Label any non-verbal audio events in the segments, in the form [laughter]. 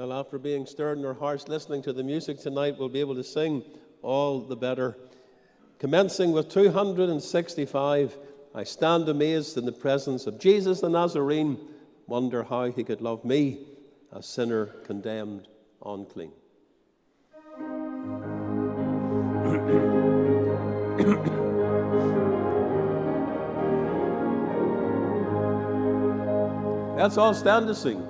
Well, after being stirred in our hearts listening to the music tonight, we'll be able to sing all the better. Commencing with 265, I stand amazed in the presence of Jesus the Nazarene, wonder how he could love me, a sinner condemned unclean. Let's all stand to sing.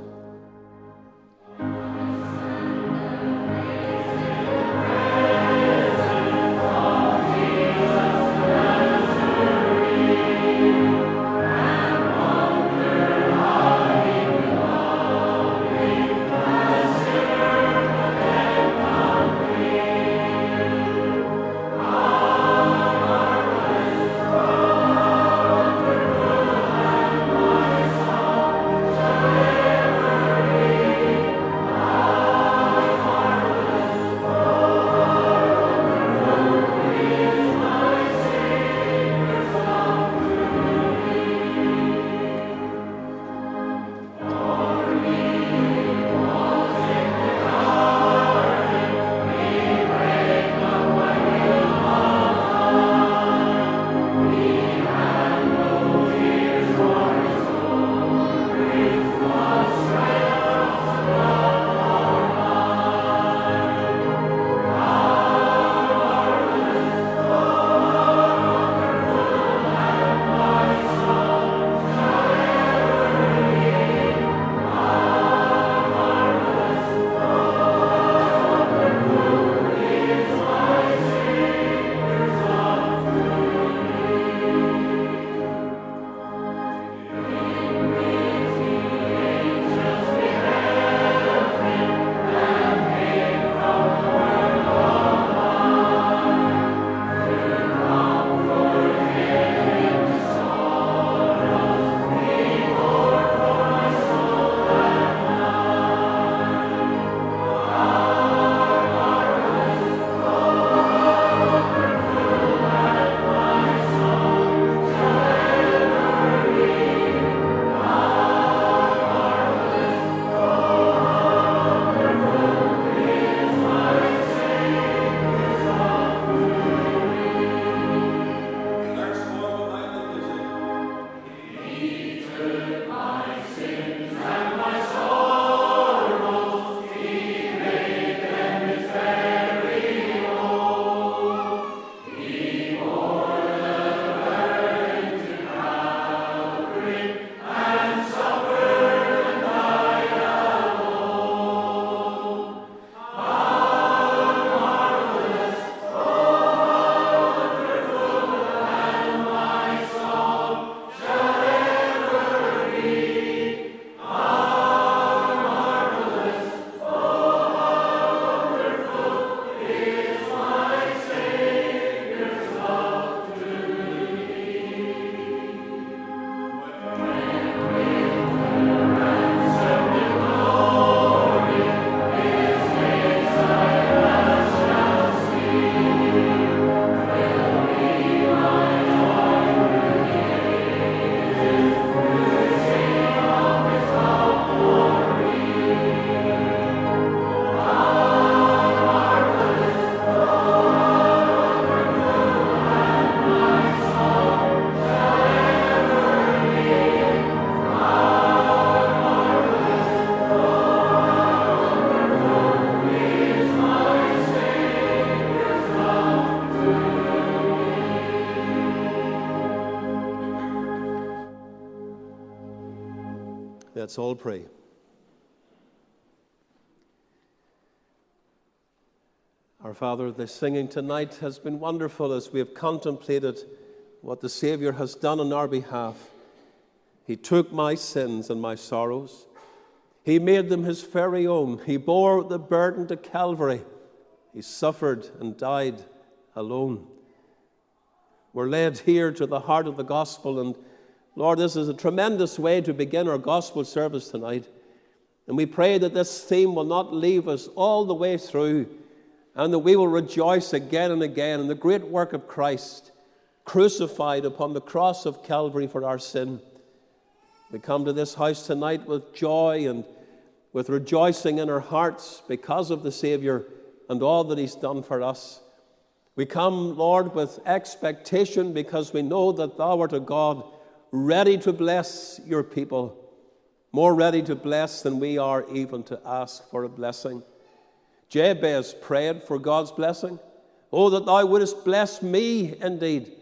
Let's all pray. Our Father, the singing tonight has been wonderful as we have contemplated what the Savior has done on our behalf. He took my sins and my sorrows. He made them his very own. He bore the burden to Calvary. He suffered and died alone. We're led here to the heart of the gospel and Lord, this is a tremendous way to begin our gospel service tonight. And we pray that this theme will not leave us all the way through and that we will rejoice again and again in the great work of Christ, crucified upon the cross of Calvary for our sin. We come to this house tonight with joy and with rejoicing in our hearts because of the Saviour and all that He's done for us. We come, Lord, with expectation because we know that Thou art a God ready to bless your people, more ready to bless than we are even to ask for a blessing. Jabez prayed for God's blessing. Oh, that Thou wouldest bless me indeed.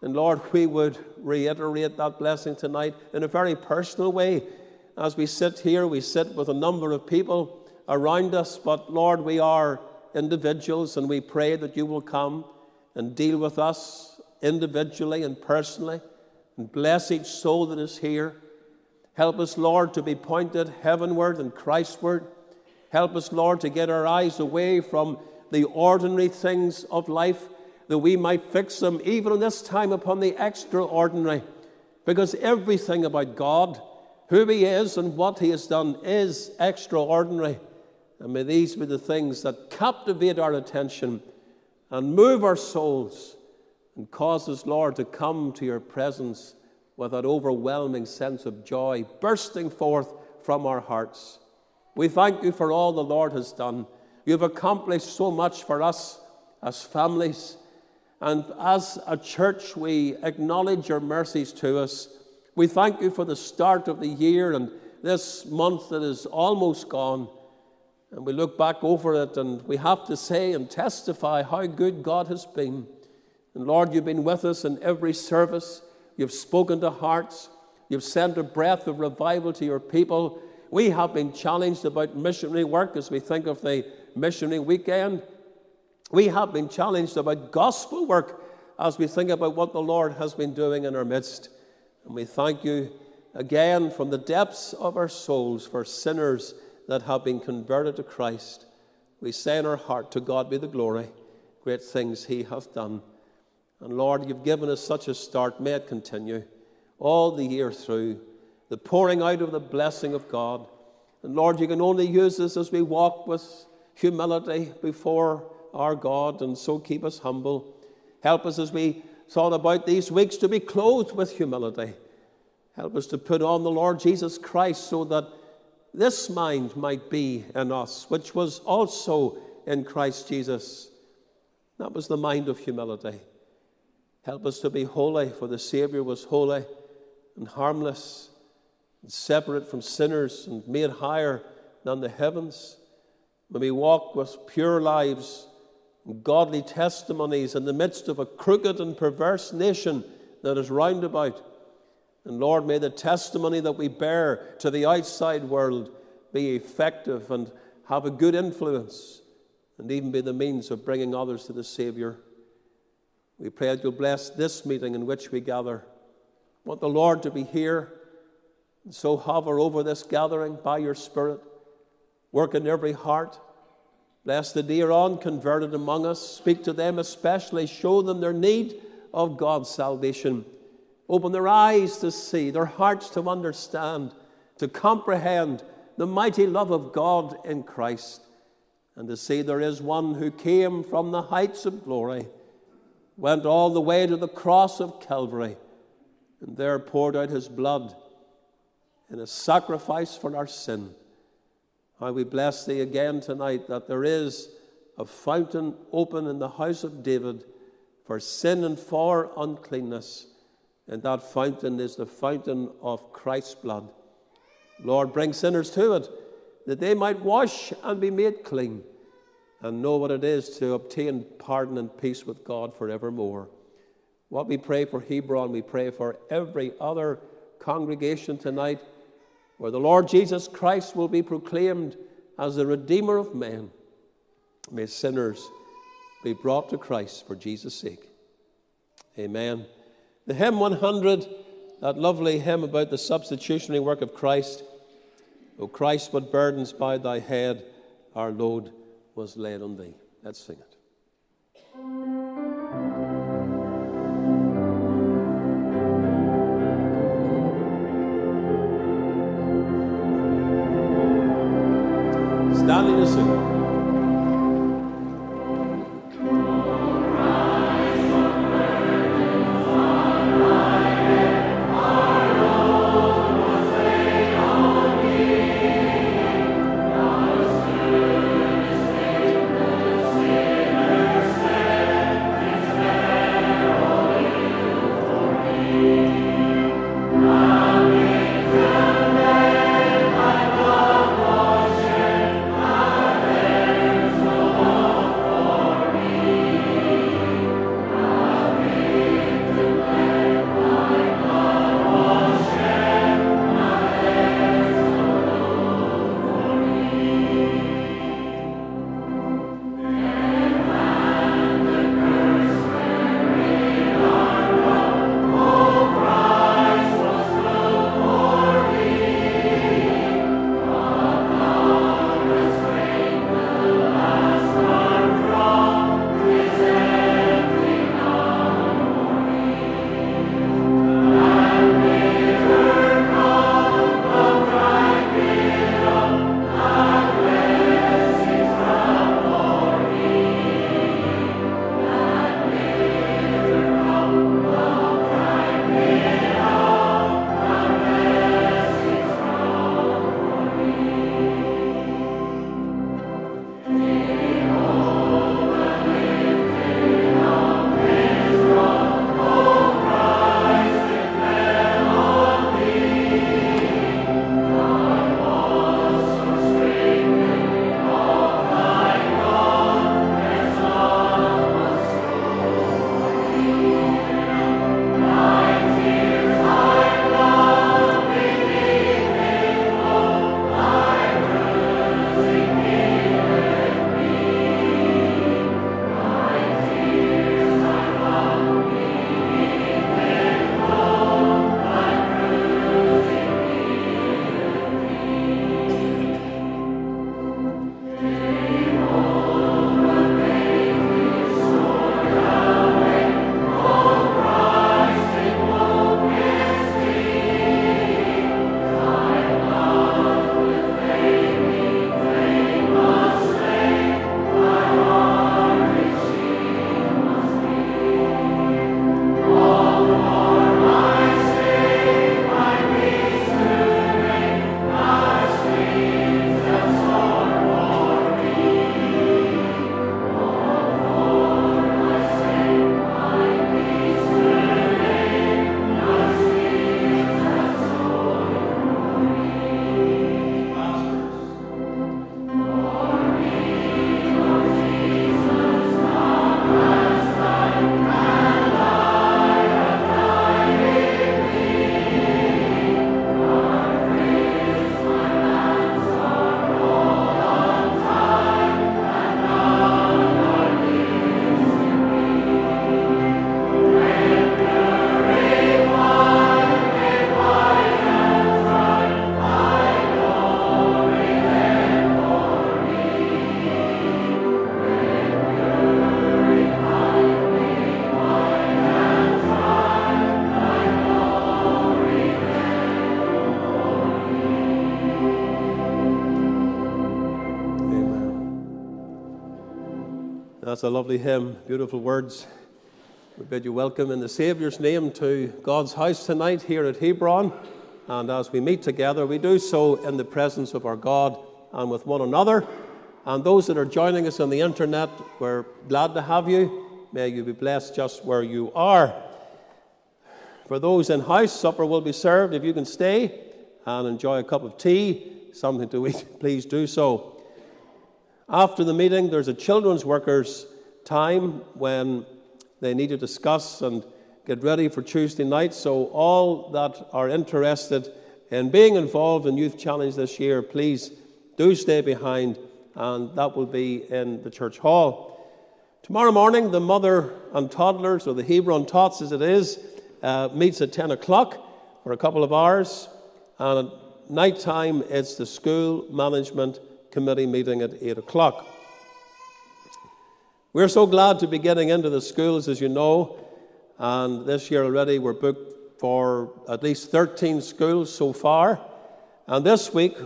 And Lord, we would reiterate that blessing tonight in a very personal way. As we sit here, we sit with a number of people around us, but Lord, we are individuals and we pray that you will come and deal with us individually and personally and bless each soul that is here. Help us, Lord, to be pointed heavenward and Christward. Help us, Lord, to get our eyes away from the ordinary things of life, that we might fix them even in this time upon the extraordinary. Because everything about God, who He is and what He has done, is extraordinary. And may these be the things that captivate our attention and move our souls and cause us, Lord, to come to your presence with that overwhelming sense of joy bursting forth from our hearts. We thank you for all the Lord has done. You've accomplished so much for us as families. And as a church, we acknowledge your mercies to us. We thank you for the start of the year and this month that is almost gone. And we look back over it and we have to say and testify how good God has been. And Lord, you've been with us in every service. You've spoken to hearts. You've sent a breath of revival to your people. We have been challenged about missionary work as we think of the missionary weekend. We have been challenged about gospel work as we think about what the Lord has been doing in our midst. And we thank you again from the depths of our souls for sinners that have been converted to Christ. We say in our heart, To God be the glory, great things He hath done. And Lord, you've given us such a start. May it continue all the year through. The pouring out of the blessing of God. And Lord, you can only use us as we walk with humility before our God, and so keep us humble. Help us as we thought about these weeks to be clothed with humility. Help us to put on the Lord Jesus Christ so that this mind might be in us, which was also in Christ Jesus. That was the mind of humility. Help us to be holy, for the Savior was holy and harmless and separate from sinners and made higher than the heavens. May we walk with pure lives and godly testimonies in the midst of a crooked and perverse nation that is round about. And Lord, may the testimony that we bear to the outside world be effective and have a good influence and even be the means of bringing others to the Savior. We pray that you'll bless this meeting in which we gather. Want the Lord to be here and so hover over this gathering by your Spirit. Work in every heart. Bless the dear unconverted among us. Speak to them especially. Show them their need of God's salvation. Open their eyes to see, their hearts to understand, to comprehend the mighty love of God in Christ, and to see there is one who came from the heights of glory, went all the way to the cross of Calvary, and there poured out his blood in a sacrifice for our sin. How we bless thee again tonight that there is a fountain open in the house of David for sin and for uncleanness and that fountain is the fountain of Christ's blood. Lord, bring sinners to it, that they might wash and be made clean, and know what it is to obtain pardon and peace with God forevermore. What we pray for Hebron, we pray for every other congregation tonight, where the Lord Jesus Christ will be proclaimed as the Redeemer of men. May sinners be brought to Christ for Jesus' sake. Amen. The hymn 100, that lovely hymn about the substitutionary work of Christ. O Christ, what burdens by thy head our load was laid on thee. Let's sing it. Standing to sing. That's a lovely hymn, beautiful words. We bid you welcome in the Saviour's name to God's house tonight here at Hebron. And as we meet together, we do so in the presence of our God and with one another. And those that are joining us on the internet, we're glad to have you. May you be blessed just where you are. For those in house, supper will be served. If you can stay and enjoy a cup of tea, something to eat, [laughs] please do so. After the meeting, there's a children's workers' time when they need to discuss and get ready for Tuesday night. So, all that are interested in being involved in Youth Challenge this year, please do stay behind, and that will be in the church hall. Tomorrow morning, the mother and toddlers, or the Hebron Tots as it is, uh, meets at 10 o'clock for a couple of hours. And at night time, it's the school management committee meeting at 8 o'clock. We're so glad to be getting into the schools, as you know, and this year already we're booked for at least 13 schools so far. And this week,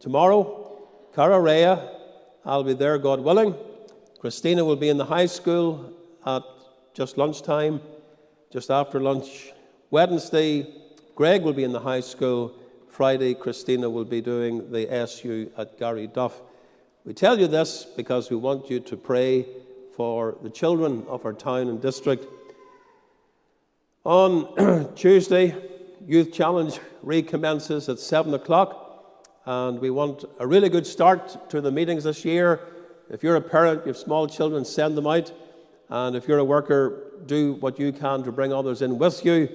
tomorrow, Cararea, I'll be there, God willing. Christina will be in the high school at just lunchtime, just after lunch. Wednesday, Greg will be in the high school Friday, Christina will be doing the SU at Garryduff. We tell you this because we want you to pray for the children of our town and district. On [clears throat] Tuesday, Youth Challenge recommences at 7 o'clock, and we want a really good start to the meetings this year. If you're a parent, you have small children, send them out. And if you're a worker, do what you can to bring others in with you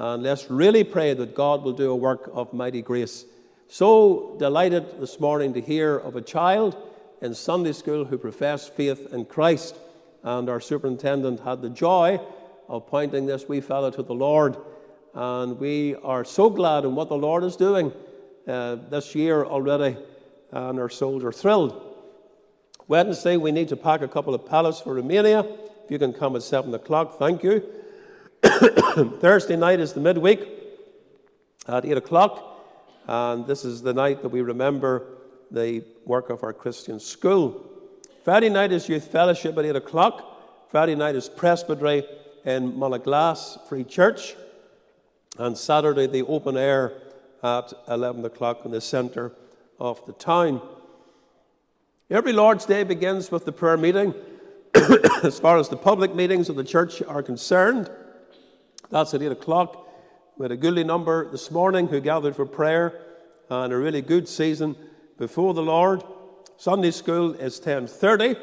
and let's really pray that God will do a work of mighty grace. So delighted this morning to hear of a child in Sunday school who professed faith in Christ. And our superintendent had the joy of pointing this wee fellow to the Lord. And we are so glad in what the Lord is doing uh, this year already, and our souls are thrilled. Wednesday, we need to pack a couple of pallets for Romania. If you can come at 7 o'clock, thank you. [coughs] Thursday night is the midweek at 8 o'clock, and this is the night that we remember the work of our Christian school. Friday night is youth fellowship at 8 o'clock. Friday night is presbytery in Mullaglass Free Church. And Saturday, the open air at 11 o'clock in the centre of the town. Every Lord's Day begins with the prayer meeting. [coughs] as far as the public meetings of the church are concerned, that's at 8 o'clock. We had a goodly number this morning who gathered for prayer and a really good season before the Lord. Sunday school is 10.30.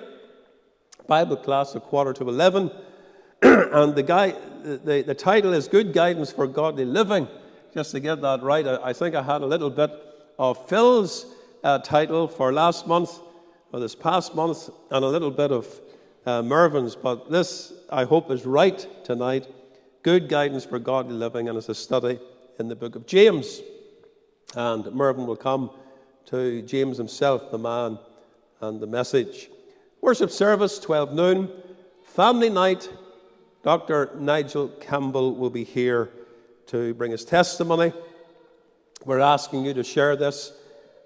Bible class a quarter to 11. [clears throat] and the, guy, the, the title is Good Guidance for Godly Living. Just to get that right, I, I think I had a little bit of Phil's uh, title for last month, or this past month, and a little bit of uh, Mervyn's, but this, I hope, is right tonight good guidance for godly living, and it's a study in the book of James. And Mervyn will come to James himself, the man and the message. Worship service, 12 noon. Family night, Dr. Nigel Campbell will be here to bring his testimony. We're asking you to share this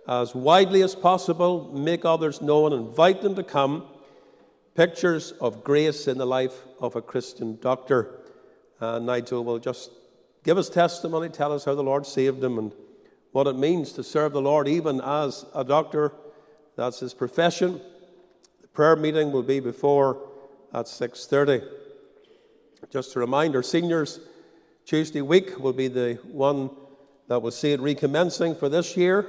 as widely as possible, make others know and invite them to come. Pictures of grace in the life of a Christian doctor. Uh, Nigel will just give us testimony, tell us how the Lord saved him and what it means to serve the Lord even as a doctor. That's his profession. The prayer meeting will be before at 6:30. Just a reminder, seniors, Tuesday week will be the one that will see it recommencing for this year.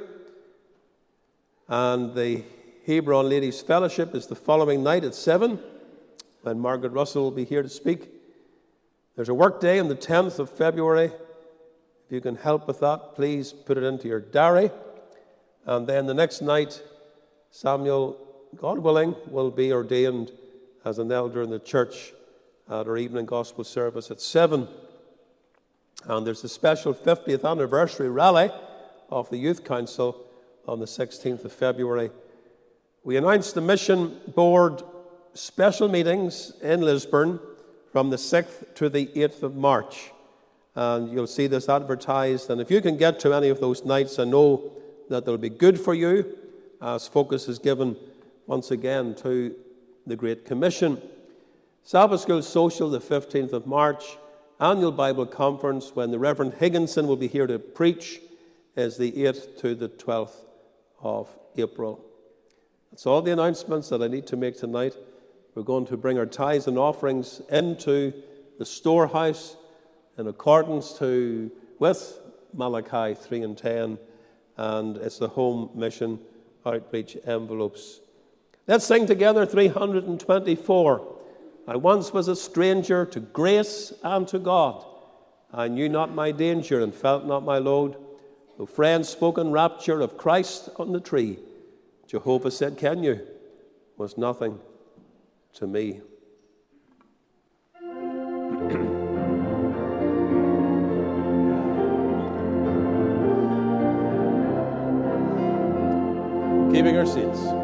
And the Hebron Ladies Fellowship is the following night at 7 when Margaret Russell will be here to speak. There's a work day on the 10th of February. If you can help with that, please put it into your diary. And then the next night, Samuel, God willing, will be ordained as an elder in the church at our evening gospel service at 7. And there's a special 50th anniversary rally of the Youth Council on the 16th of February. We announced the Mission Board special meetings in Lisburn from the 6th to the 8th of March. And you'll see this advertised. And if you can get to any of those nights, I know that they'll be good for you as focus is given once again to the Great Commission. Sabbath School Social, the 15th of March. Annual Bible Conference, when the Reverend Higginson will be here to preach, is the 8th to the 12th of April. That's all the announcements that I need to make tonight. We're going to bring our tithes and offerings into the storehouse in accordance to with Malachi 3 and 10, and it's the home mission outreach envelopes. Let's sing together 324. I once was a stranger to grace and to God. I knew not my danger and felt not my load. Though friends spoke in rapture of Christ on the tree, Jehovah Tsidkenu? was nothing to me. [clears throat] Keeping our seats.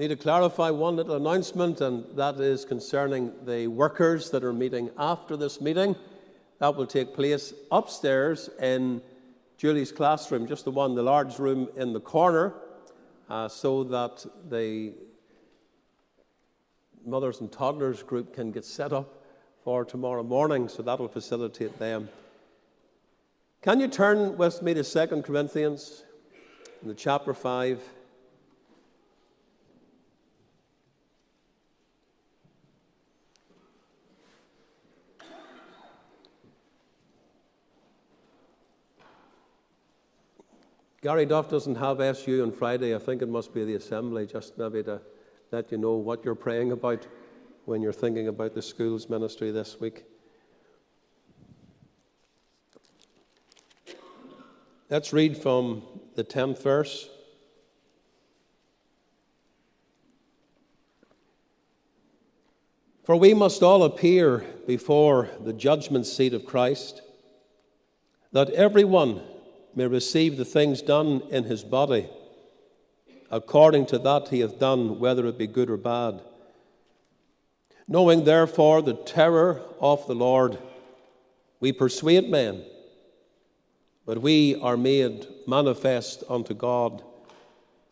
Need to clarify one little announcement, and that is concerning the workers that are meeting after this meeting. That will take place upstairs in Julie's classroom, just the one, the large room in the corner, uh, so that the mothers and toddlers group can get set up for tomorrow morning, so that'll facilitate them. Can you turn with me to 2 Corinthians in the chapter 5? Garryduff doesn't have SU on Friday. I think it must be the assembly, just maybe to let you know what you're praying about when you're thinking about the school's ministry this week. Let's read from the 10th verse. For we must all appear before the judgment seat of Christ, that everyone may receive the things done in his body, according to that he hath done, whether it be good or bad. Knowing therefore the terror of the Lord, we persuade men, but we are made manifest unto God.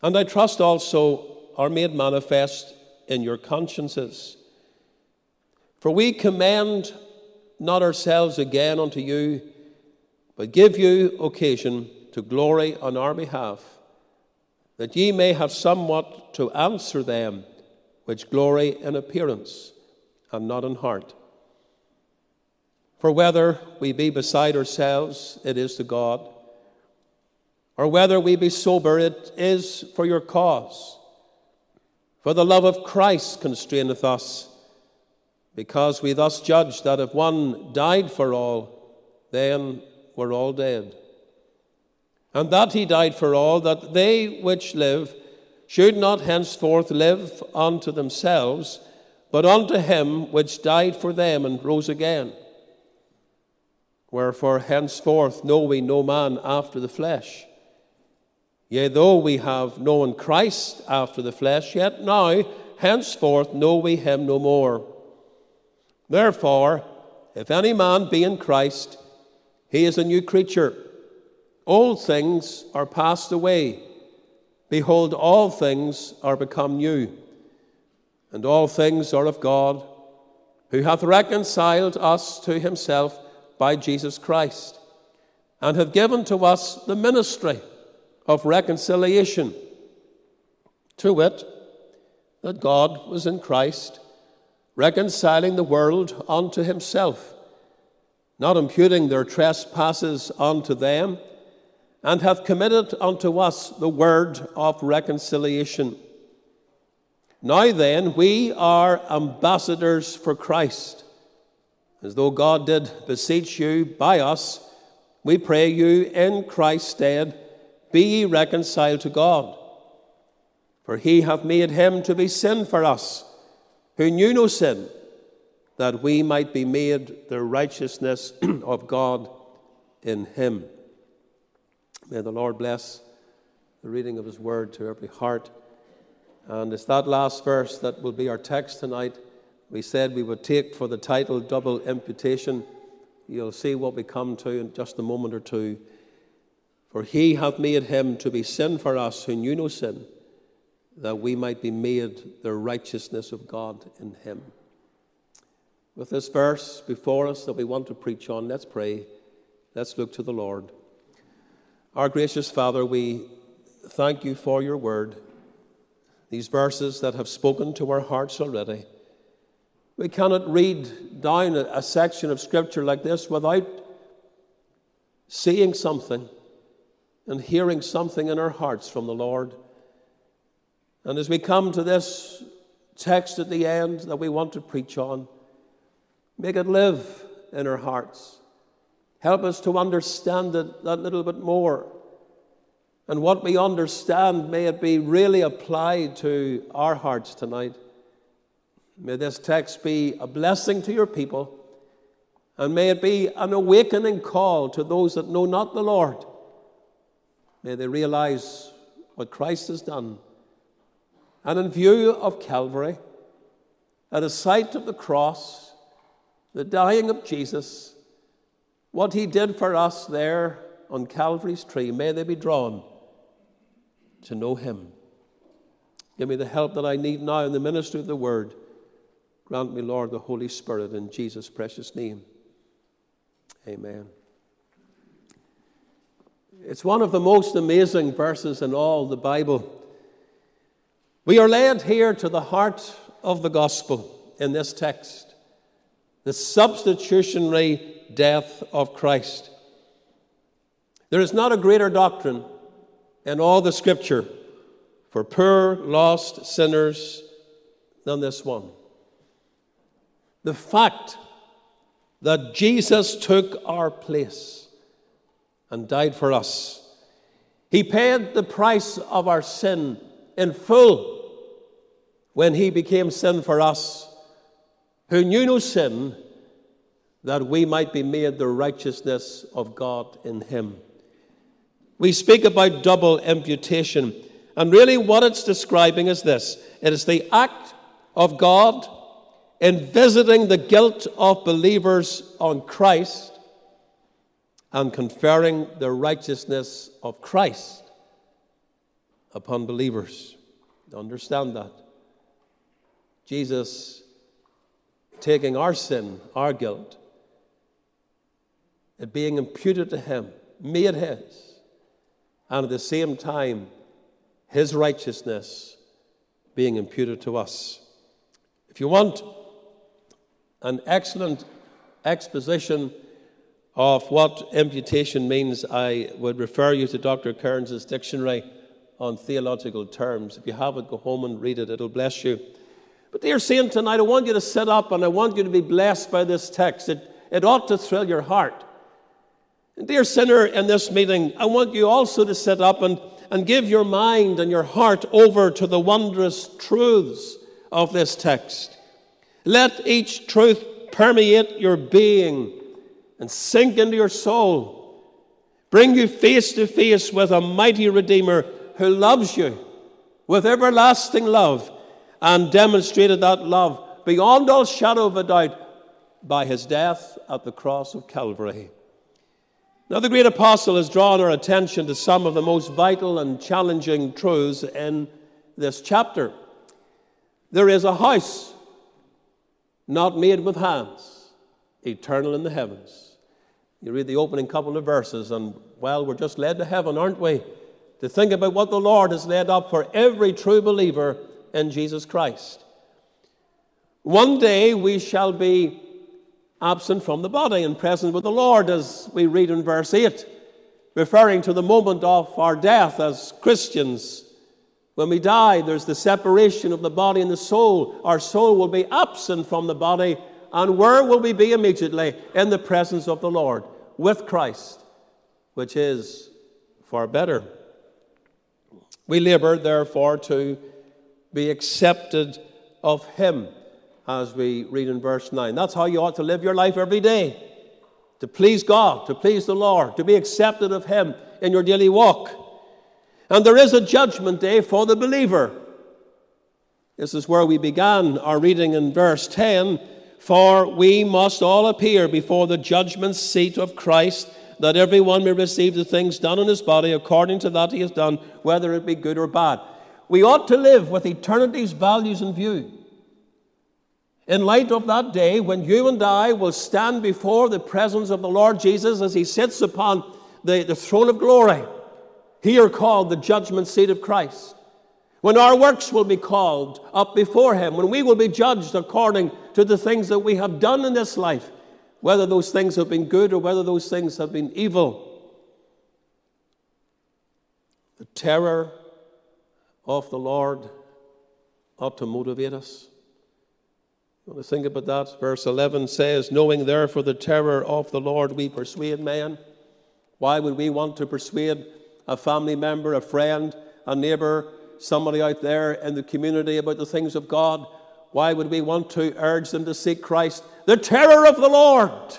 And I trust also are made manifest in your consciences. For we commend not ourselves again unto you but give you occasion to glory on our behalf, that ye may have somewhat to answer them which glory in appearance and not in heart. For whether we be beside ourselves, it is to God, or whether we be sober, it is for your cause. For the love of Christ constraineth us, because we thus judge that if one died for all, then were all dead. And that he died for all, that they which live should not henceforth live unto themselves, but unto him which died for them and rose again. Wherefore, henceforth know we no man after the flesh. Yea, though we have known Christ after the flesh, yet now, henceforth, know we him no more. Therefore, if any man be in Christ, he is a new creature. Old things are passed away. Behold, all things are become new. And all things are of God, who hath reconciled us to himself by Jesus Christ, and hath given to us the ministry of reconciliation. To wit, that God was in Christ, reconciling the world unto himself not imputing their trespasses unto them, and hath committed unto us the word of reconciliation. Now then, we are ambassadors for Christ. As though God did beseech you by us, we pray you in Christ's stead, be ye reconciled to God. For he hath made him to be sin for us, who knew no sin that we might be made the righteousness [clears throat] of God in him. May the Lord bless the reading of his word to every heart. And it's that last verse that will be our text tonight. We said we would take for the title Double Imputation. You'll see what we come to in just a moment or two. For he hath made him to be sin for us who knew no sin, that we might be made the righteousness of God in him with this verse before us that we want to preach on, let's pray. Let's look to the Lord. Our gracious Father, we thank you for your word, these verses that have spoken to our hearts already. We cannot read down a section of Scripture like this without seeing something and hearing something in our hearts from the Lord. And as we come to this text at the end that we want to preach on, Make it live in our hearts. Help us to understand it that little bit more. And what we understand, may it be really applied to our hearts tonight. May this text be a blessing to your people. And may it be an awakening call to those that know not the Lord. May they realize what Christ has done. And in view of Calvary, at the sight of the cross, the dying of Jesus, what he did for us there on Calvary's tree, may they be drawn to know him. Give me the help that I need now in the ministry of the word. Grant me, Lord, the Holy Spirit in Jesus' precious name. Amen. It's one of the most amazing verses in all the Bible. We are led here to the heart of the gospel in this text the substitutionary death of Christ. There is not a greater doctrine in all the scripture for poor, lost sinners than this one. The fact that Jesus took our place and died for us. He paid the price of our sin in full when he became sin for us, who knew no sin, that we might be made the righteousness of God in him. We speak about double imputation, and really what it's describing is this it is the act of God in visiting the guilt of believers on Christ and conferring the righteousness of Christ upon believers. Understand that. Jesus taking our sin, our guilt, it being imputed to him, made his, and at the same time, his righteousness being imputed to us. If you want an excellent exposition of what imputation means, I would refer you to Dr. Cairns' dictionary on theological terms. If you have it, go home and read it, it'll bless you. But, dear saint, tonight I want you to sit up and I want you to be blessed by this text. It, it ought to thrill your heart. And, dear sinner, in this meeting, I want you also to sit up and, and give your mind and your heart over to the wondrous truths of this text. Let each truth permeate your being and sink into your soul. Bring you face to face with a mighty Redeemer who loves you with everlasting love and demonstrated that love beyond all shadow of a doubt by his death at the cross of Calvary. Now, the great apostle has drawn our attention to some of the most vital and challenging truths in this chapter. There is a house not made with hands, eternal in the heavens. You read the opening couple of verses, and well, we're just led to heaven, aren't we? To think about what the Lord has laid up for every true believer in Jesus Christ. One day we shall be absent from the body and present with the Lord, as we read in verse 8, referring to the moment of our death as Christians. When we die, there's the separation of the body and the soul. Our soul will be absent from the body and where will we be immediately? In the presence of the Lord, with Christ, which is far better. We labor, therefore, to be accepted of Him, as we read in verse 9. That's how you ought to live your life every day to please God, to please the Lord, to be accepted of Him in your daily walk. And there is a judgment day for the believer. This is where we began our reading in verse 10 for we must all appear before the judgment seat of Christ, that every one may receive the things done in his body according to that he has done, whether it be good or bad. We ought to live with eternity's values in view. In light of that day when you and I will stand before the presence of the Lord Jesus as he sits upon the, the throne of glory, here called the judgment seat of Christ when our works will be called up before Him, when we will be judged according to the things that we have done in this life, whether those things have been good or whether those things have been evil. The terror of the Lord ought to motivate us. You want to think about that? Verse 11 says, Knowing therefore the terror of the Lord, we persuade men. Why would we want to persuade a family member, a friend, a neighbor, somebody out there in the community about the things of God, why would we want to urge them to seek Christ? The terror of the Lord.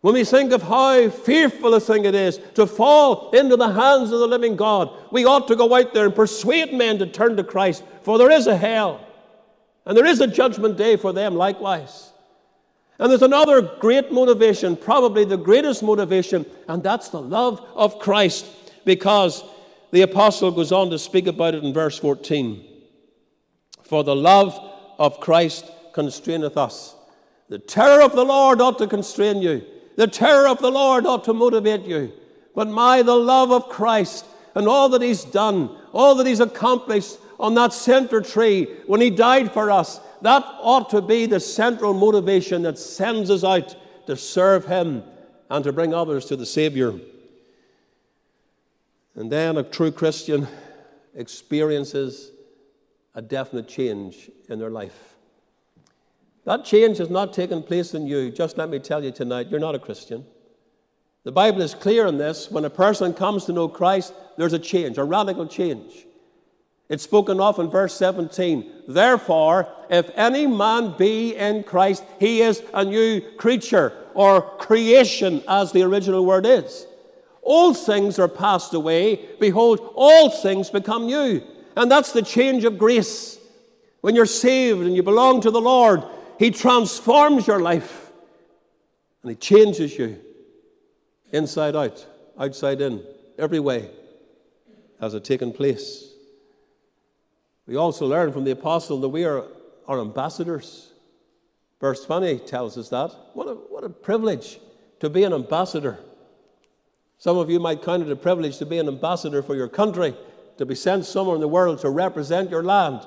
When we think of how fearful a thing it is to fall into the hands of the living God, we ought to go out there and persuade men to turn to Christ, for there is a hell, and there is a judgment day for them likewise. And there's another great motivation, probably the greatest motivation, and that's the love of Christ, because the apostle goes on to speak about it in verse 14. For the love of Christ constraineth us. The terror of the Lord ought to constrain you. The terror of the Lord ought to motivate you. But my, the love of Christ and all that He's done, all that He's accomplished on that center tree when He died for us, that ought to be the central motivation that sends us out to serve Him and to bring others to the Savior. And then a true Christian experiences a definite change in their life. That change has not taken place in you. Just let me tell you tonight, you're not a Christian. The Bible is clear on this. When a person comes to know Christ, there's a change, a radical change. It's spoken of in verse 17. Therefore, if any man be in Christ, he is a new creature or creation, as the original word is. All things are passed away. Behold, all things become new. And that's the change of grace. When you're saved and you belong to the Lord, He transforms your life and He changes you inside out, outside in, every way has it taken place. We also learn from the apostle that we are, are ambassadors. Verse 20 tells us that. What a, what a privilege to be an ambassador. Some of you might count it a privilege to be an ambassador for your country, to be sent somewhere in the world to represent your land.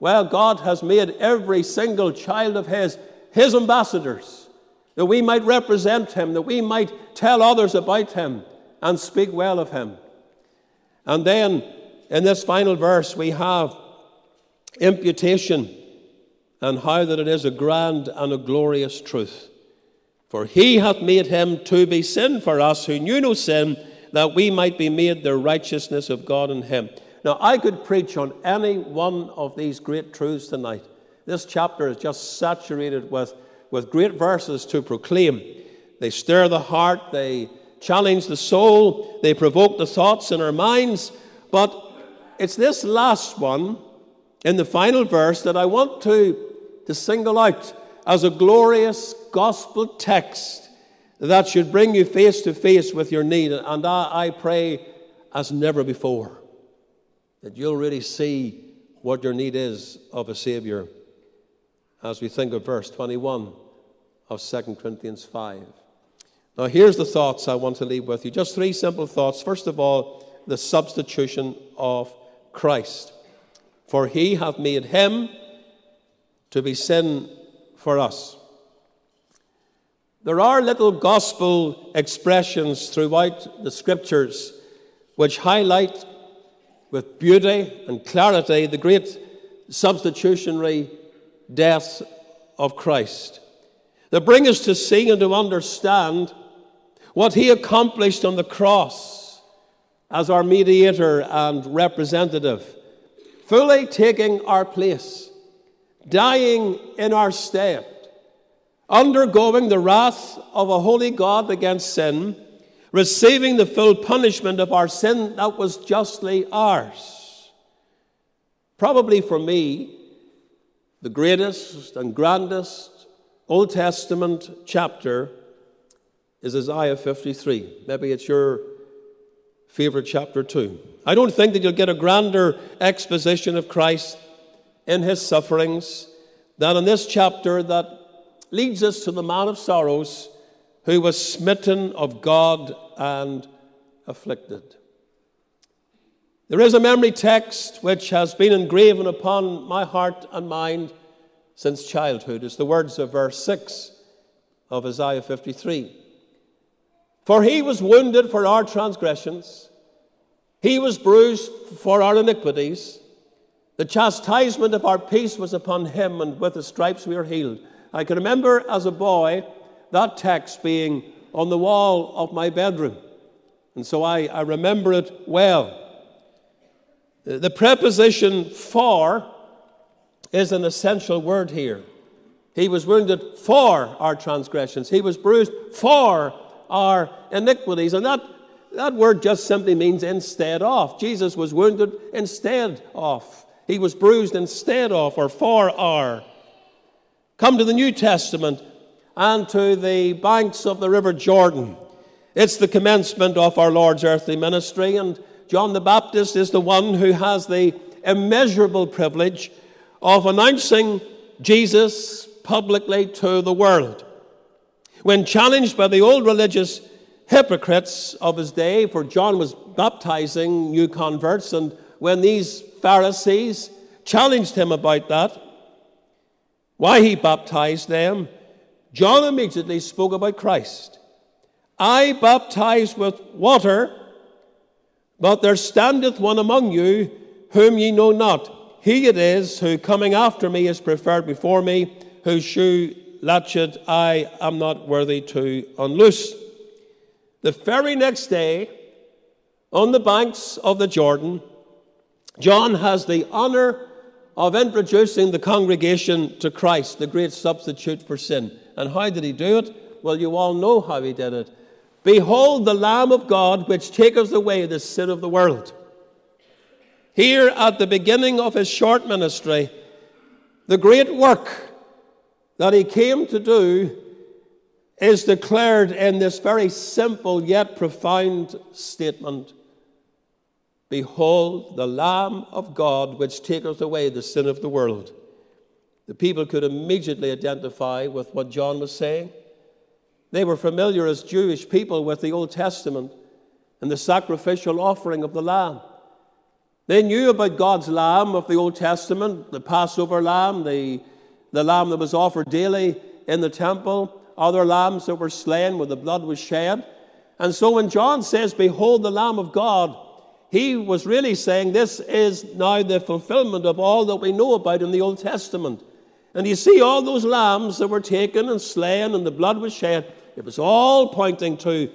Well, God has made every single child of His His ambassadors, that we might represent Him, that we might tell others about Him and speak well of Him. And then in this final verse, we have imputation and how that it is a grand and a glorious truth. For he hath made him to be sin for us who knew no sin, that we might be made the righteousness of God in him. Now, I could preach on any one of these great truths tonight. This chapter is just saturated with, with great verses to proclaim. They stir the heart, they challenge the soul, they provoke the thoughts in our minds. But it's this last one in the final verse that I want to, to single out as a glorious gospel text that should bring you face to face with your need. And I, I pray as never before that you'll really see what your need is of a Savior as we think of verse 21 of 2 Corinthians 5. Now, here's the thoughts I want to leave with you. Just three simple thoughts. First of all, the substitution of Christ. For he hath made him to be sin for us. There are little gospel expressions throughout the scriptures which highlight with beauty and clarity the great substitutionary death of Christ. That bring us to see and to understand what he accomplished on the cross as our mediator and representative, fully taking our place dying in our stead, undergoing the wrath of a holy God against sin, receiving the full punishment of our sin that was justly ours. Probably for me, the greatest and grandest Old Testament chapter is Isaiah 53. Maybe it's your favorite chapter too. I don't think that you'll get a grander exposition of Christ in his sufferings than in this chapter that leads us to the man of sorrows who was smitten of God and afflicted. There is a memory text which has been engraven upon my heart and mind since childhood. It's the words of verse 6 of Isaiah 53. For he was wounded for our transgressions, he was bruised for our iniquities. The chastisement of our peace was upon him, and with the stripes we are healed. I can remember as a boy that text being on the wall of my bedroom. And so I, I remember it well. The preposition for is an essential word here. He was wounded for our transgressions, he was bruised for our iniquities. And that, that word just simply means instead of. Jesus was wounded instead of. He was bruised instead of or for our. Come to the New Testament and to the banks of the River Jordan. It's the commencement of our Lord's earthly ministry, and John the Baptist is the one who has the immeasurable privilege of announcing Jesus publicly to the world. When challenged by the old religious hypocrites of his day, for John was baptizing new converts, and when these Pharisees challenged him about that, why he baptized them, John immediately spoke about Christ. I baptize with water, but there standeth one among you whom ye know not. He it is who coming after me is preferred before me, whose shoe latchet I am not worthy to unloose. The very next day, on the banks of the Jordan, John has the honor of introducing the congregation to Christ, the great substitute for sin. And how did he do it? Well, you all know how he did it. Behold the Lamb of God, which taketh away the sin of the world. Here at the beginning of his short ministry, the great work that he came to do is declared in this very simple yet profound statement Behold the Lamb of God, which taketh away the sin of the world. The people could immediately identify with what John was saying. They were familiar as Jewish people with the Old Testament and the sacrificial offering of the Lamb. They knew about God's Lamb of the Old Testament, the Passover Lamb, the, the Lamb that was offered daily in the temple, other lambs that were slain where the blood was shed. And so when John says, Behold the Lamb of God, he was really saying this is now the fulfillment of all that we know about in the Old Testament. And you see all those lambs that were taken and slain and the blood was shed, it was all pointing to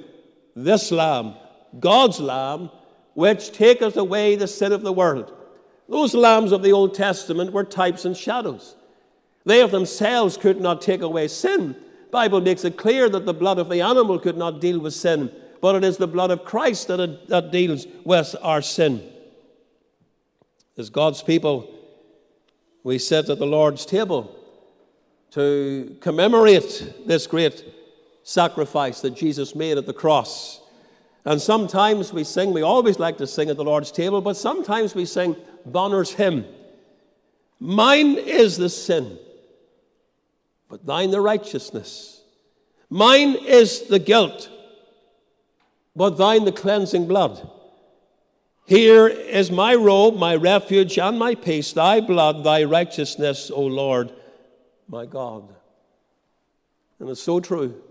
this lamb, God's lamb, which taketh away the sin of the world. Those lambs of the Old Testament were types and shadows. They of themselves could not take away sin. Bible makes it clear that the blood of the animal could not deal with sin, but it is the blood of Christ that, that deals with our sin. As God's people, we sit at the Lord's table to commemorate this great sacrifice that Jesus made at the cross. And sometimes we sing, we always like to sing at the Lord's table, but sometimes we sing Bonar's hymn. Mine is the sin, but thine the righteousness. Mine is the guilt, but thine the cleansing blood. Here is my robe, my refuge, and my peace, thy blood, thy righteousness, O Lord my God. And it's so true.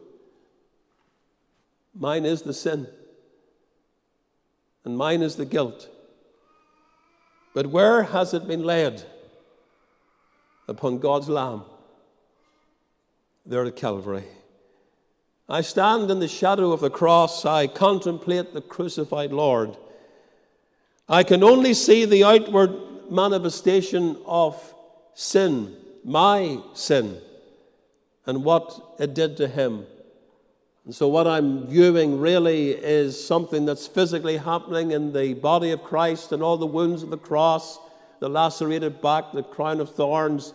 Mine is the sin, and mine is the guilt. But where has it been laid? Upon God's Lamb, there at Calvary. I stand in the shadow of the cross, I contemplate the crucified Lord. I can only see the outward manifestation of sin my sin and what it did to him. And so, what I'm viewing really is something that's physically happening in the body of Christ and all the wounds of the cross, the lacerated back, the crown of thorns,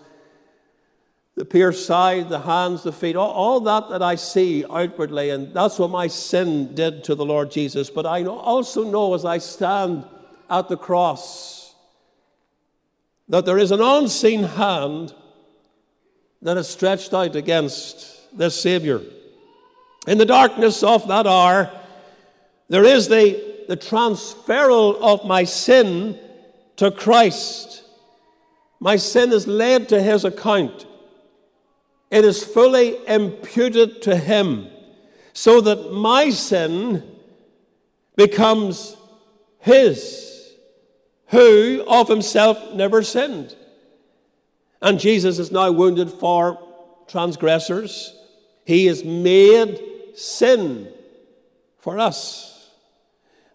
the pierced side, the hands, the feet, all, all that that I see outwardly. And that's what my sin did to the Lord Jesus. But I also know as I stand at the cross that there is an unseen hand that is stretched out against this Savior. In the darkness of that hour, there is the, the transferal of my sin to Christ. My sin is laid to his account. It is fully imputed to him, so that my sin becomes his, who of himself never sinned. And Jesus is now wounded for transgressors. He is made sin for us.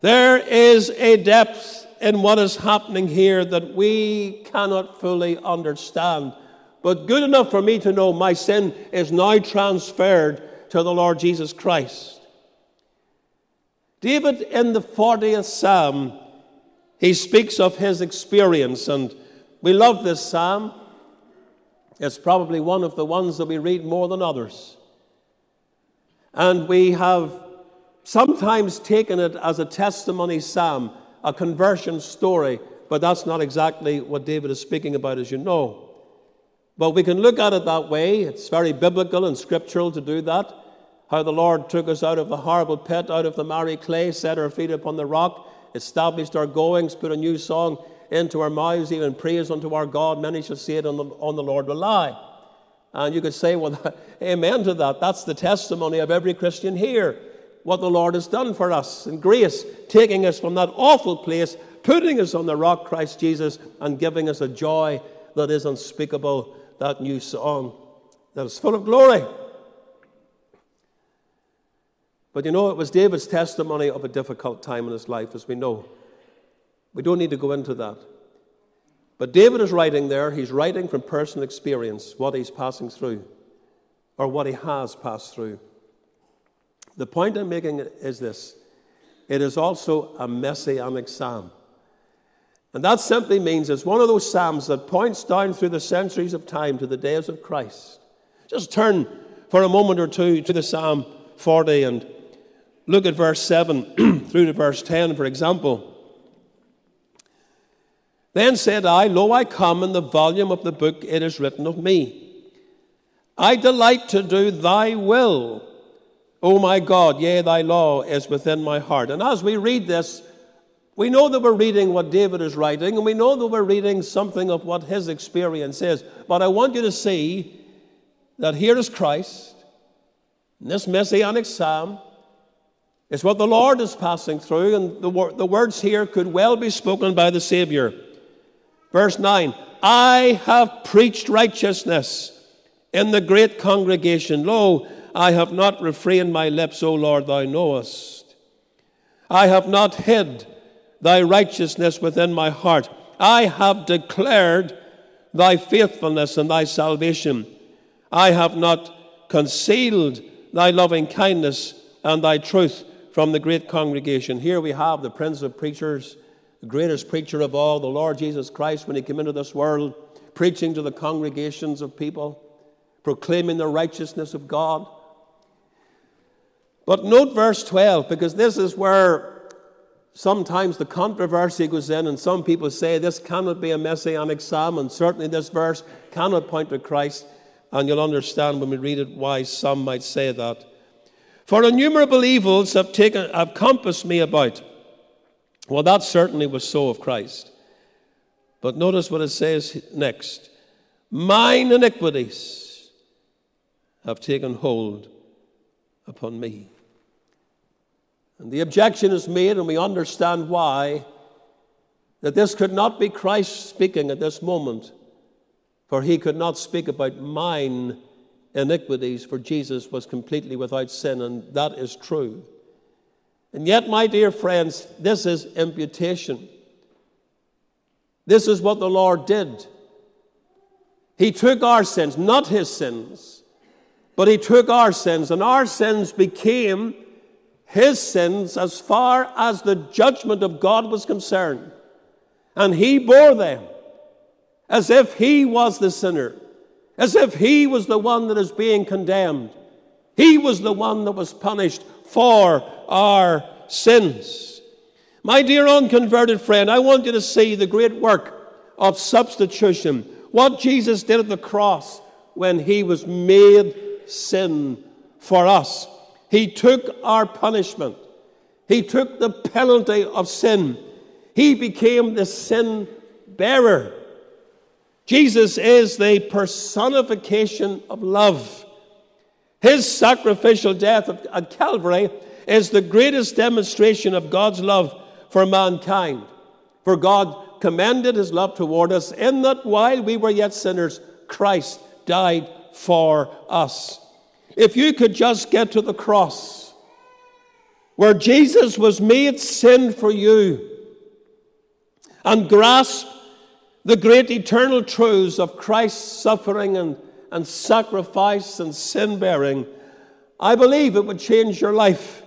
There is a depth in what is happening here that we cannot fully understand. But good enough for me to know my sin is now transferred to the Lord Jesus Christ. David, in the 40th Psalm, he speaks of his experience, and we love this psalm. It's probably one of the ones that we read more than others. And we have sometimes taken it as a testimony psalm, a conversion story, but that's not exactly what David is speaking about, as you know. But we can look at it that way. It's very biblical and scriptural to do that. How the Lord took us out of the horrible pit, out of the miry clay, set our feet upon the rock, established our goings, put a new song into our mouths, even praise unto our God. Many shall say it on the, on the Lord lie. And you could say, well, [laughs] amen to that. That's the testimony of every Christian here. What the Lord has done for us in grace, taking us from that awful place, putting us on the rock, Christ Jesus, and giving us a joy that is unspeakable that new song that is full of glory. But you know, it was David's testimony of a difficult time in his life, as we know. We don't need to go into that. But David is writing there, he's writing from personal experience what he's passing through, or what he has passed through. The point I'm making is this it is also a messianic psalm. And that simply means it's one of those Psalms that points down through the centuries of time to the days of Christ. Just turn for a moment or two to the Psalm 40 and look at verse 7 [clears throat] through to verse 10, for example. Then said I, Lo, I come, in the volume of the book it is written of me. I delight to do thy will, O my God, yea, thy law is within my heart. And as we read this, we know that we're reading what David is writing, and we know that we're reading something of what his experience is. But I want you to see that here is Christ, in this messianic psalm. It's what the Lord is passing through, and the, the words here could well be spoken by the Savior. Verse 9 I have preached righteousness in the great congregation. Lo, I have not refrained my lips, O Lord, thou knowest. I have not hid thy righteousness within my heart. I have declared thy faithfulness and thy salvation. I have not concealed thy loving kindness and thy truth from the great congregation. Here we have the Prince of Preachers, the greatest preacher of all, the Lord Jesus Christ, when he came into this world, preaching to the congregations of people, proclaiming the righteousness of God. But note verse 12, because this is where sometimes the controversy goes in, and some people say this cannot be a messianic psalm, and certainly this verse cannot point to Christ. And you'll understand when we read it why some might say that. For innumerable evils have taken have compassed me about. Well, that certainly was so of Christ. But notice what it says next. Mine iniquities have taken hold upon me. And the objection is made, and we understand why, that this could not be Christ speaking at this moment, for he could not speak about mine iniquities, for Jesus was completely without sin, and that is true. And yet, my dear friends, this is imputation. This is what the Lord did. He took our sins, not his sins, but he took our sins, and our sins became his sins as far as the judgment of God was concerned. And he bore them as if he was the sinner, as if he was the one that is being condemned. He was the one that was punished for our sins. My dear unconverted friend, I want you to see the great work of substitution. What Jesus did at the cross when he was made sin for us. He took our punishment. He took the penalty of sin. He became the sin bearer. Jesus is the personification of love. His sacrificial death at Calvary is the greatest demonstration of God's love for mankind. For God commended his love toward us in that while we were yet sinners, Christ died for us. If you could just get to the cross where Jesus was made sin for you and grasp the great eternal truths of Christ's suffering and, and sacrifice and sin bearing, I believe it would change your life.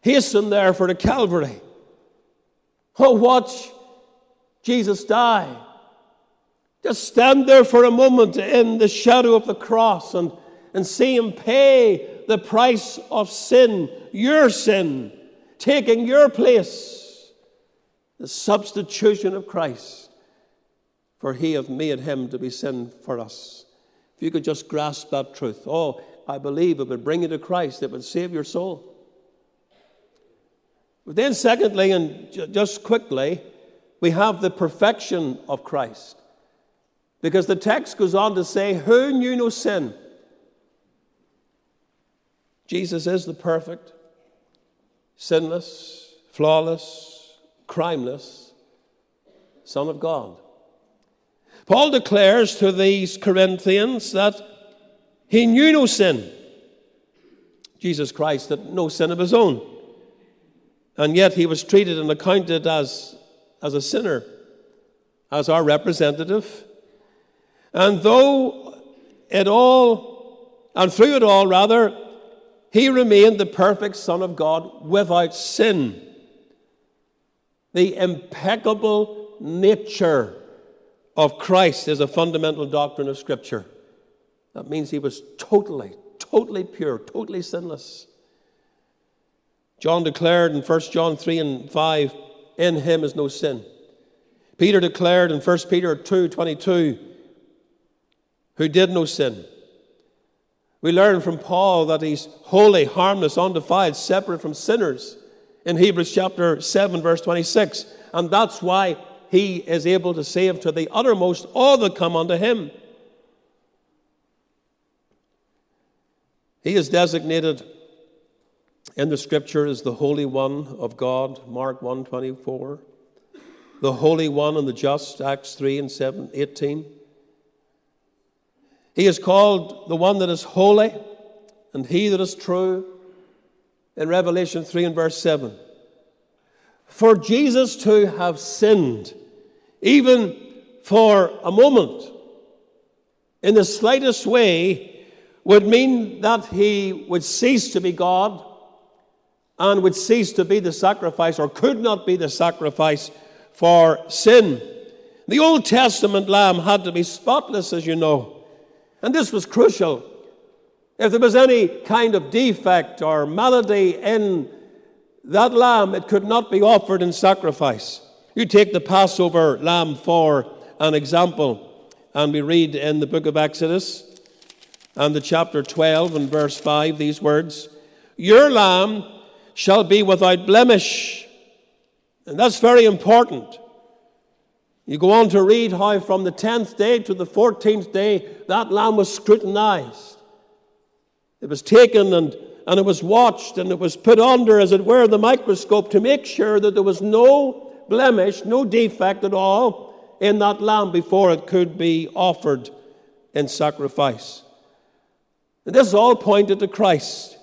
Hasten therefore to Calvary. Oh, watch Jesus die. Just stand there for a moment in the shadow of the cross and and see Him pay the price of sin, your sin, taking your place, the substitution of Christ for he hath made him to be sin for us. If you could just grasp that truth, oh, I believe it would bring you to Christ, it would save your soul. But then, secondly, and just quickly, we have the perfection of Christ. Because the text goes on to say, Who knew no sin? Jesus is the perfect, sinless, flawless, crimeless Son of God. Paul declares to these Corinthians that he knew no sin. Jesus Christ had no sin of his own. And yet he was treated and accounted as, as a sinner, as our representative. And though it all, and through it all, rather, he remained the perfect Son of God without sin. The impeccable nature of Christ is a fundamental doctrine of Scripture. That means he was totally, totally pure, totally sinless. John declared in 1 John 3 and 5, in him is no sin. Peter declared in 1 Peter 2 22, who did no sin. We learn from Paul that he's holy, harmless, undefiled, separate from sinners in Hebrews chapter 7, verse 26. And that's why he is able to save to the uttermost all that come unto him. He is designated in the scripture as the Holy One of God, Mark 1.24. The Holy One and the Just, Acts 3 and 7, 18. He is called the one that is holy and he that is true in Revelation 3 and verse 7. For Jesus to have sinned even for a moment, in the slightest way, would mean that he would cease to be God and would cease to be the sacrifice or could not be the sacrifice for sin. The Old Testament lamb had to be spotless, as you know. And this was crucial. If there was any kind of defect or malady in that lamb, it could not be offered in sacrifice. You take the Passover lamb for an example, and we read in the book of Exodus and the chapter 12 and verse 5 these words Your lamb shall be without blemish. And that's very important. You go on to read how from the 10th day to the 14th day that lamb was scrutinized. It was taken and, and it was watched and it was put under, as it were, the microscope to make sure that there was no blemish, no defect at all in that lamb before it could be offered in sacrifice. And this all pointed to Christ,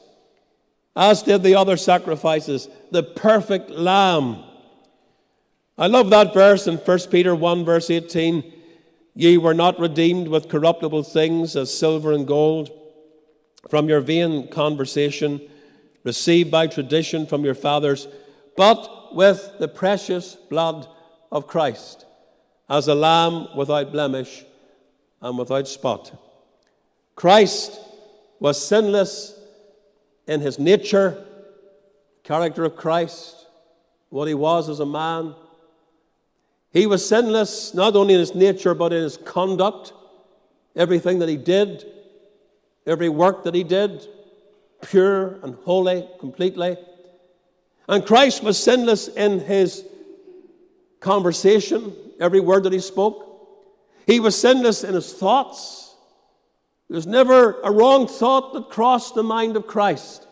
as did the other sacrifices, the perfect lamb. I love that verse in 1 Peter 1, verse 18. Ye were not redeemed with corruptible things as silver and gold from your vain conversation, received by tradition from your fathers, but with the precious blood of Christ as a lamb without blemish and without spot. Christ was sinless in his nature, character of Christ, what he was as a man. He was sinless not only in his nature but in his conduct, everything that he did, every work that he did, pure and holy completely. And Christ was sinless in his conversation, every word that he spoke. He was sinless in his thoughts. There's never a wrong thought that crossed the mind of Christ.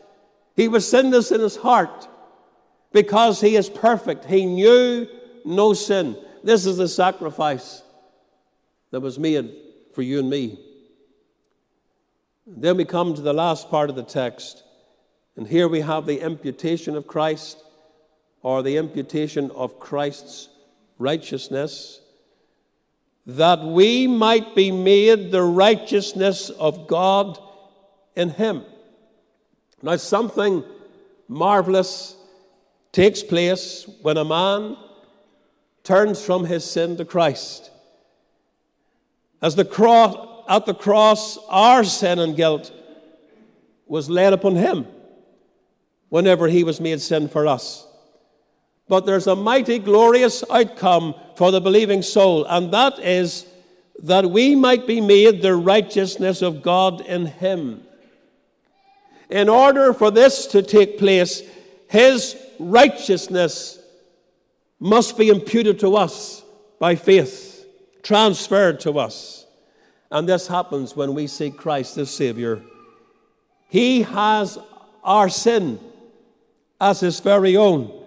He was sinless in his heart because he is perfect. He knew no sin. This is the sacrifice that was made for you and me. Then we come to the last part of the text. And here we have the imputation of Christ, or the imputation of Christ's righteousness, that we might be made the righteousness of God in Him. Now, something marvelous takes place when a man turns from his sin to Christ. As the cross, at the cross, our sin and guilt was laid upon him whenever he was made sin for us. But there's a mighty, glorious outcome for the believing soul, and that is that we might be made the righteousness of God in Him. In order for this to take place, His righteousness must be imputed to us by faith, transferred to us. And this happens when we see Christ as Savior. He has our sin as His very own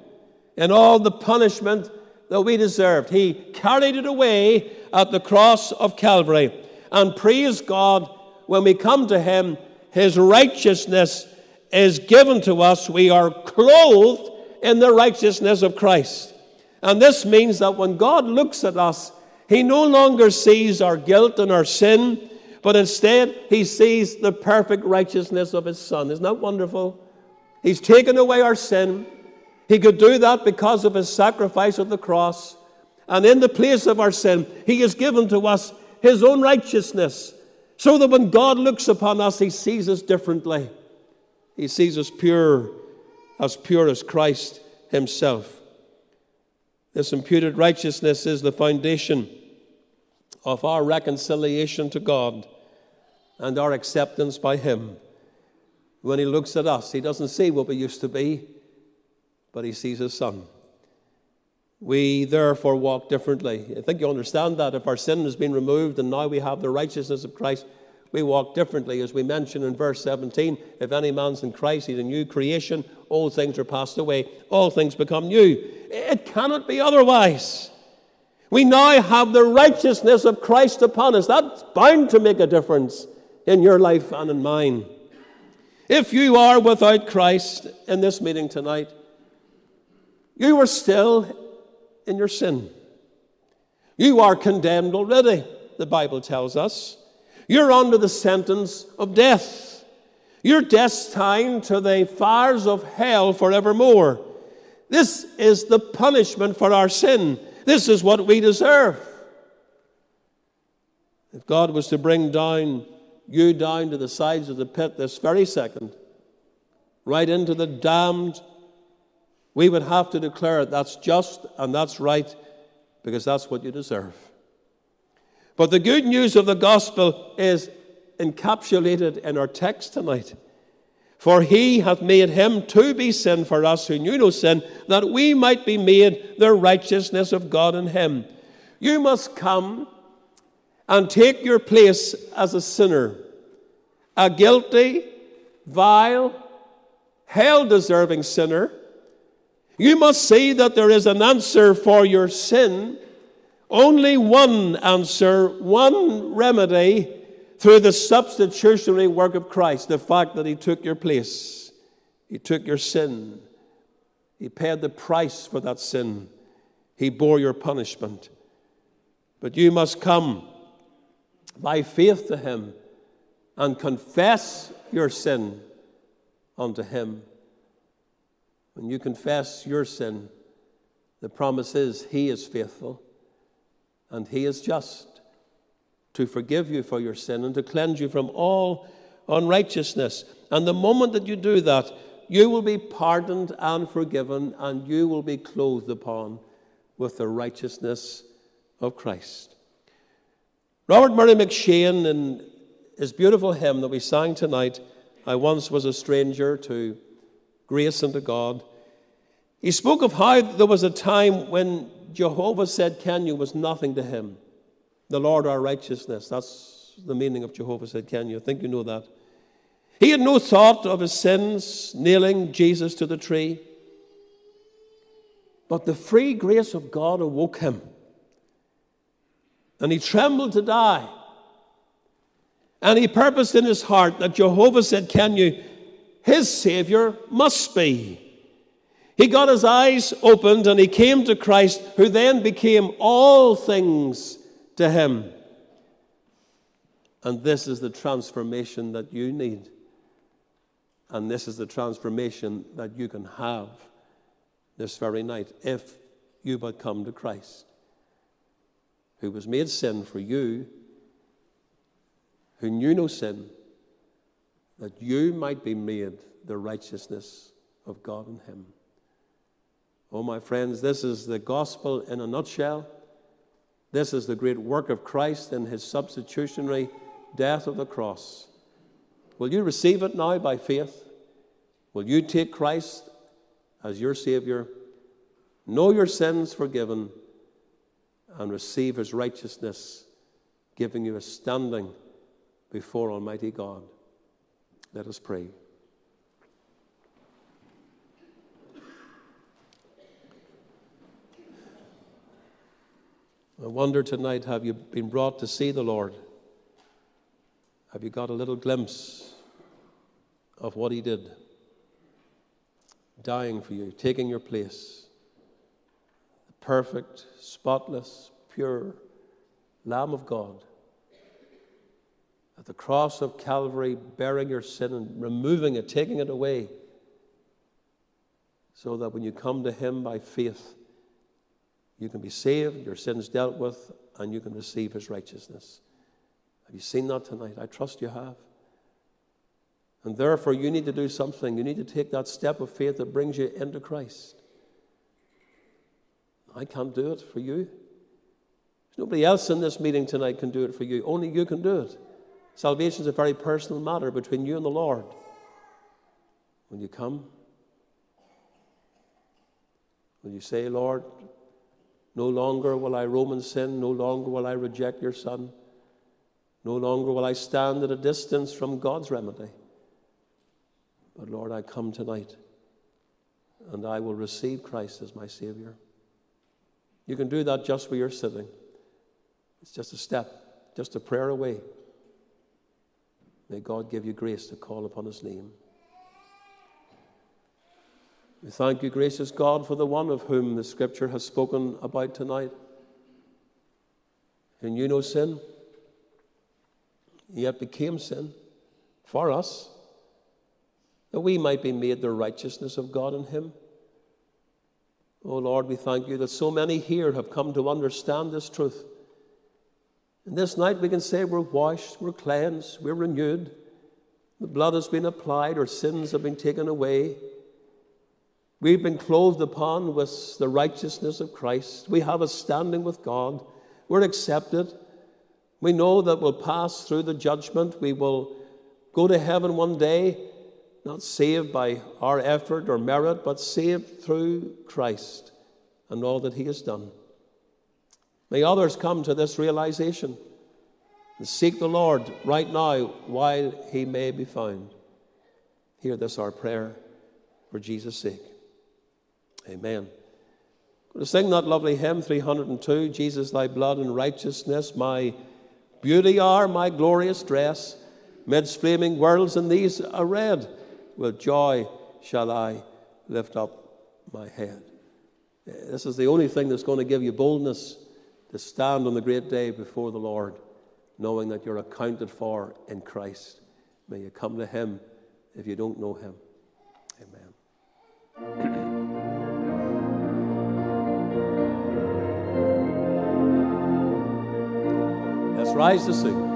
and all the punishment that we deserved. He carried it away at the cross of Calvary. And praise God, when we come to Him, His righteousness is given to us. We are clothed in the righteousness of Christ. And this means that when God looks at us, He no longer sees our guilt and our sin, but instead He sees the perfect righteousness of His Son. Isn't that wonderful? He's taken away our sin. He could do that because of His sacrifice of the cross. And in the place of our sin, He has given to us His own righteousness, so that when God looks upon us, He sees us differently. He sees us pure, as pure as Christ Himself. This imputed righteousness is the foundation of our reconciliation to God and our acceptance by Him. When He looks at us, He doesn't see what we used to be, but He sees His Son. We therefore walk differently. I think you understand that. If our sin has been removed and now we have the righteousness of Christ, we walk differently. As we mentioned in verse 17, if any man's in Christ, he's a new creation. All things are passed away, all things become new. It cannot be otherwise. We now have the righteousness of Christ upon us. That's bound to make a difference in your life and in mine. If you are without Christ in this meeting tonight, you are still in your sin. You are condemned already, the Bible tells us. You're under the sentence of death. You're destined to the fires of hell forevermore. This is the punishment for our sin. This is what we deserve. If God was to bring down you down to the sides of the pit this very second, right into the damned, we would have to declare that's just and that's right because that's what you deserve. But the good news of the gospel is encapsulated in our text tonight. For he hath made him to be sin for us who knew no sin, that we might be made the righteousness of God in him. You must come and take your place as a sinner, a guilty, vile, hell deserving sinner. You must see that there is an answer for your sin only one answer, one remedy through the substitutionary work of Christ the fact that He took your place, He took your sin, He paid the price for that sin, He bore your punishment. But you must come by faith to Him and confess your sin unto Him. When you confess your sin, the promise is He is faithful and He is just to forgive you for your sin and to cleanse you from all unrighteousness. And the moment that you do that, you will be pardoned and forgiven, and you will be clothed upon with the righteousness of Christ. Robert Murray McCheyne, in his beautiful hymn that we sang tonight, I once was a stranger to grace and to God, he spoke of how there was a time when Jehovah Tsidkenu was nothing to him. The Lord our righteousness. That's the meaning of Jehovah Tsidkenu. I think you know that. He had no thought of his sins, nailing Jesus to the tree. But the free grace of God awoke him. And he trembled to die. And he purposed in his heart that Jehovah Tsidkenu? his Savior must be. He got his eyes opened and he came to Christ, who then became all things to him. And this is the transformation that you need. And this is the transformation that you can have this very night if you but come to Christ, who was made sin for you, who knew no sin, that you might be made the righteousness of God in him. Oh, my friends, this is the gospel in a nutshell. This is the great work of Christ in his substitutionary death of the cross. Will you receive it now by faith? Will you take Christ as your Savior, know your sins forgiven, and receive his righteousness, giving you a standing before Almighty God? Let us pray. I wonder tonight have you been brought to see the Lord? Have you got a little glimpse of what He did? Dying for you, taking your place. The perfect, spotless, pure Lamb of God. At the cross of Calvary, bearing your sin and removing it, taking it away, so that when you come to Him by faith, you can be saved, your sins dealt with, and you can receive his righteousness. Have you seen that tonight? I trust you have. And therefore, you need to do something. You need to take that step of faith that brings you into Christ. I can't do it for you. There's Nobody else in this meeting tonight can do it for you. Only you can do it. Salvation is a very personal matter between you and the Lord. When you come, will you say, Lord, no longer will I roam in sin. No longer will I reject your Son. No longer will I stand at a distance from God's remedy. But Lord, I come tonight and I will receive Christ as my Savior. You can do that just where you're sitting. It's just a step, just a prayer away. May God give you grace to call upon His name. We thank you, gracious God, for the one of whom the Scripture has spoken about tonight. Who knew no sin, yet became sin for us, that we might be made the righteousness of God in Him. Oh Lord, we thank you that so many here have come to understand this truth. And this night we can say we're washed, we're cleansed, we're renewed. The blood has been applied, our sins have been taken away. We've been clothed upon with the righteousness of Christ. We have a standing with God. We're accepted. We know that we'll pass through the judgment. We will go to heaven one day, not saved by our effort or merit, but saved through Christ and all that He has done. May others come to this realization and seek the Lord right now while He may be found. Hear this, our prayer, for Jesus' sake. Amen. To sing that lovely hymn 302 Jesus, thy blood and righteousness, my beauty are, my glorious dress. Midst flaming worlds and these are red. With joy shall I lift up my head. This is the only thing that's going to give you boldness to stand on the great day before the Lord, knowing that you're accounted for in Christ. May you come to Him if you don't know Him. Amen. [clears throat] Let's rise to sing.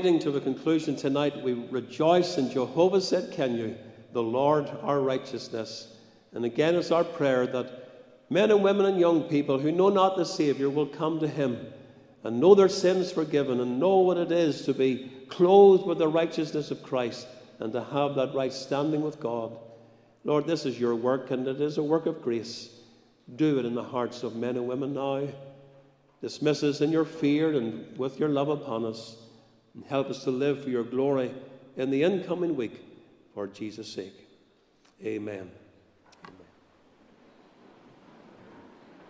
The to a conclusion tonight, we rejoice in Jehovah Tsidkenu, the Lord our righteousness. And again, it's our prayer that men and women and young people who know not the Saviour will come to Him and know their sins forgiven and know what it is to be clothed with the righteousness of Christ and to have that right standing with God. Lord, this is your work and it is a work of grace. Do it in the hearts of men and women now. Dismiss us in your fear and with your love upon us and help us to live for your glory in the incoming week for Jesus' sake. Amen.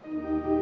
Amen.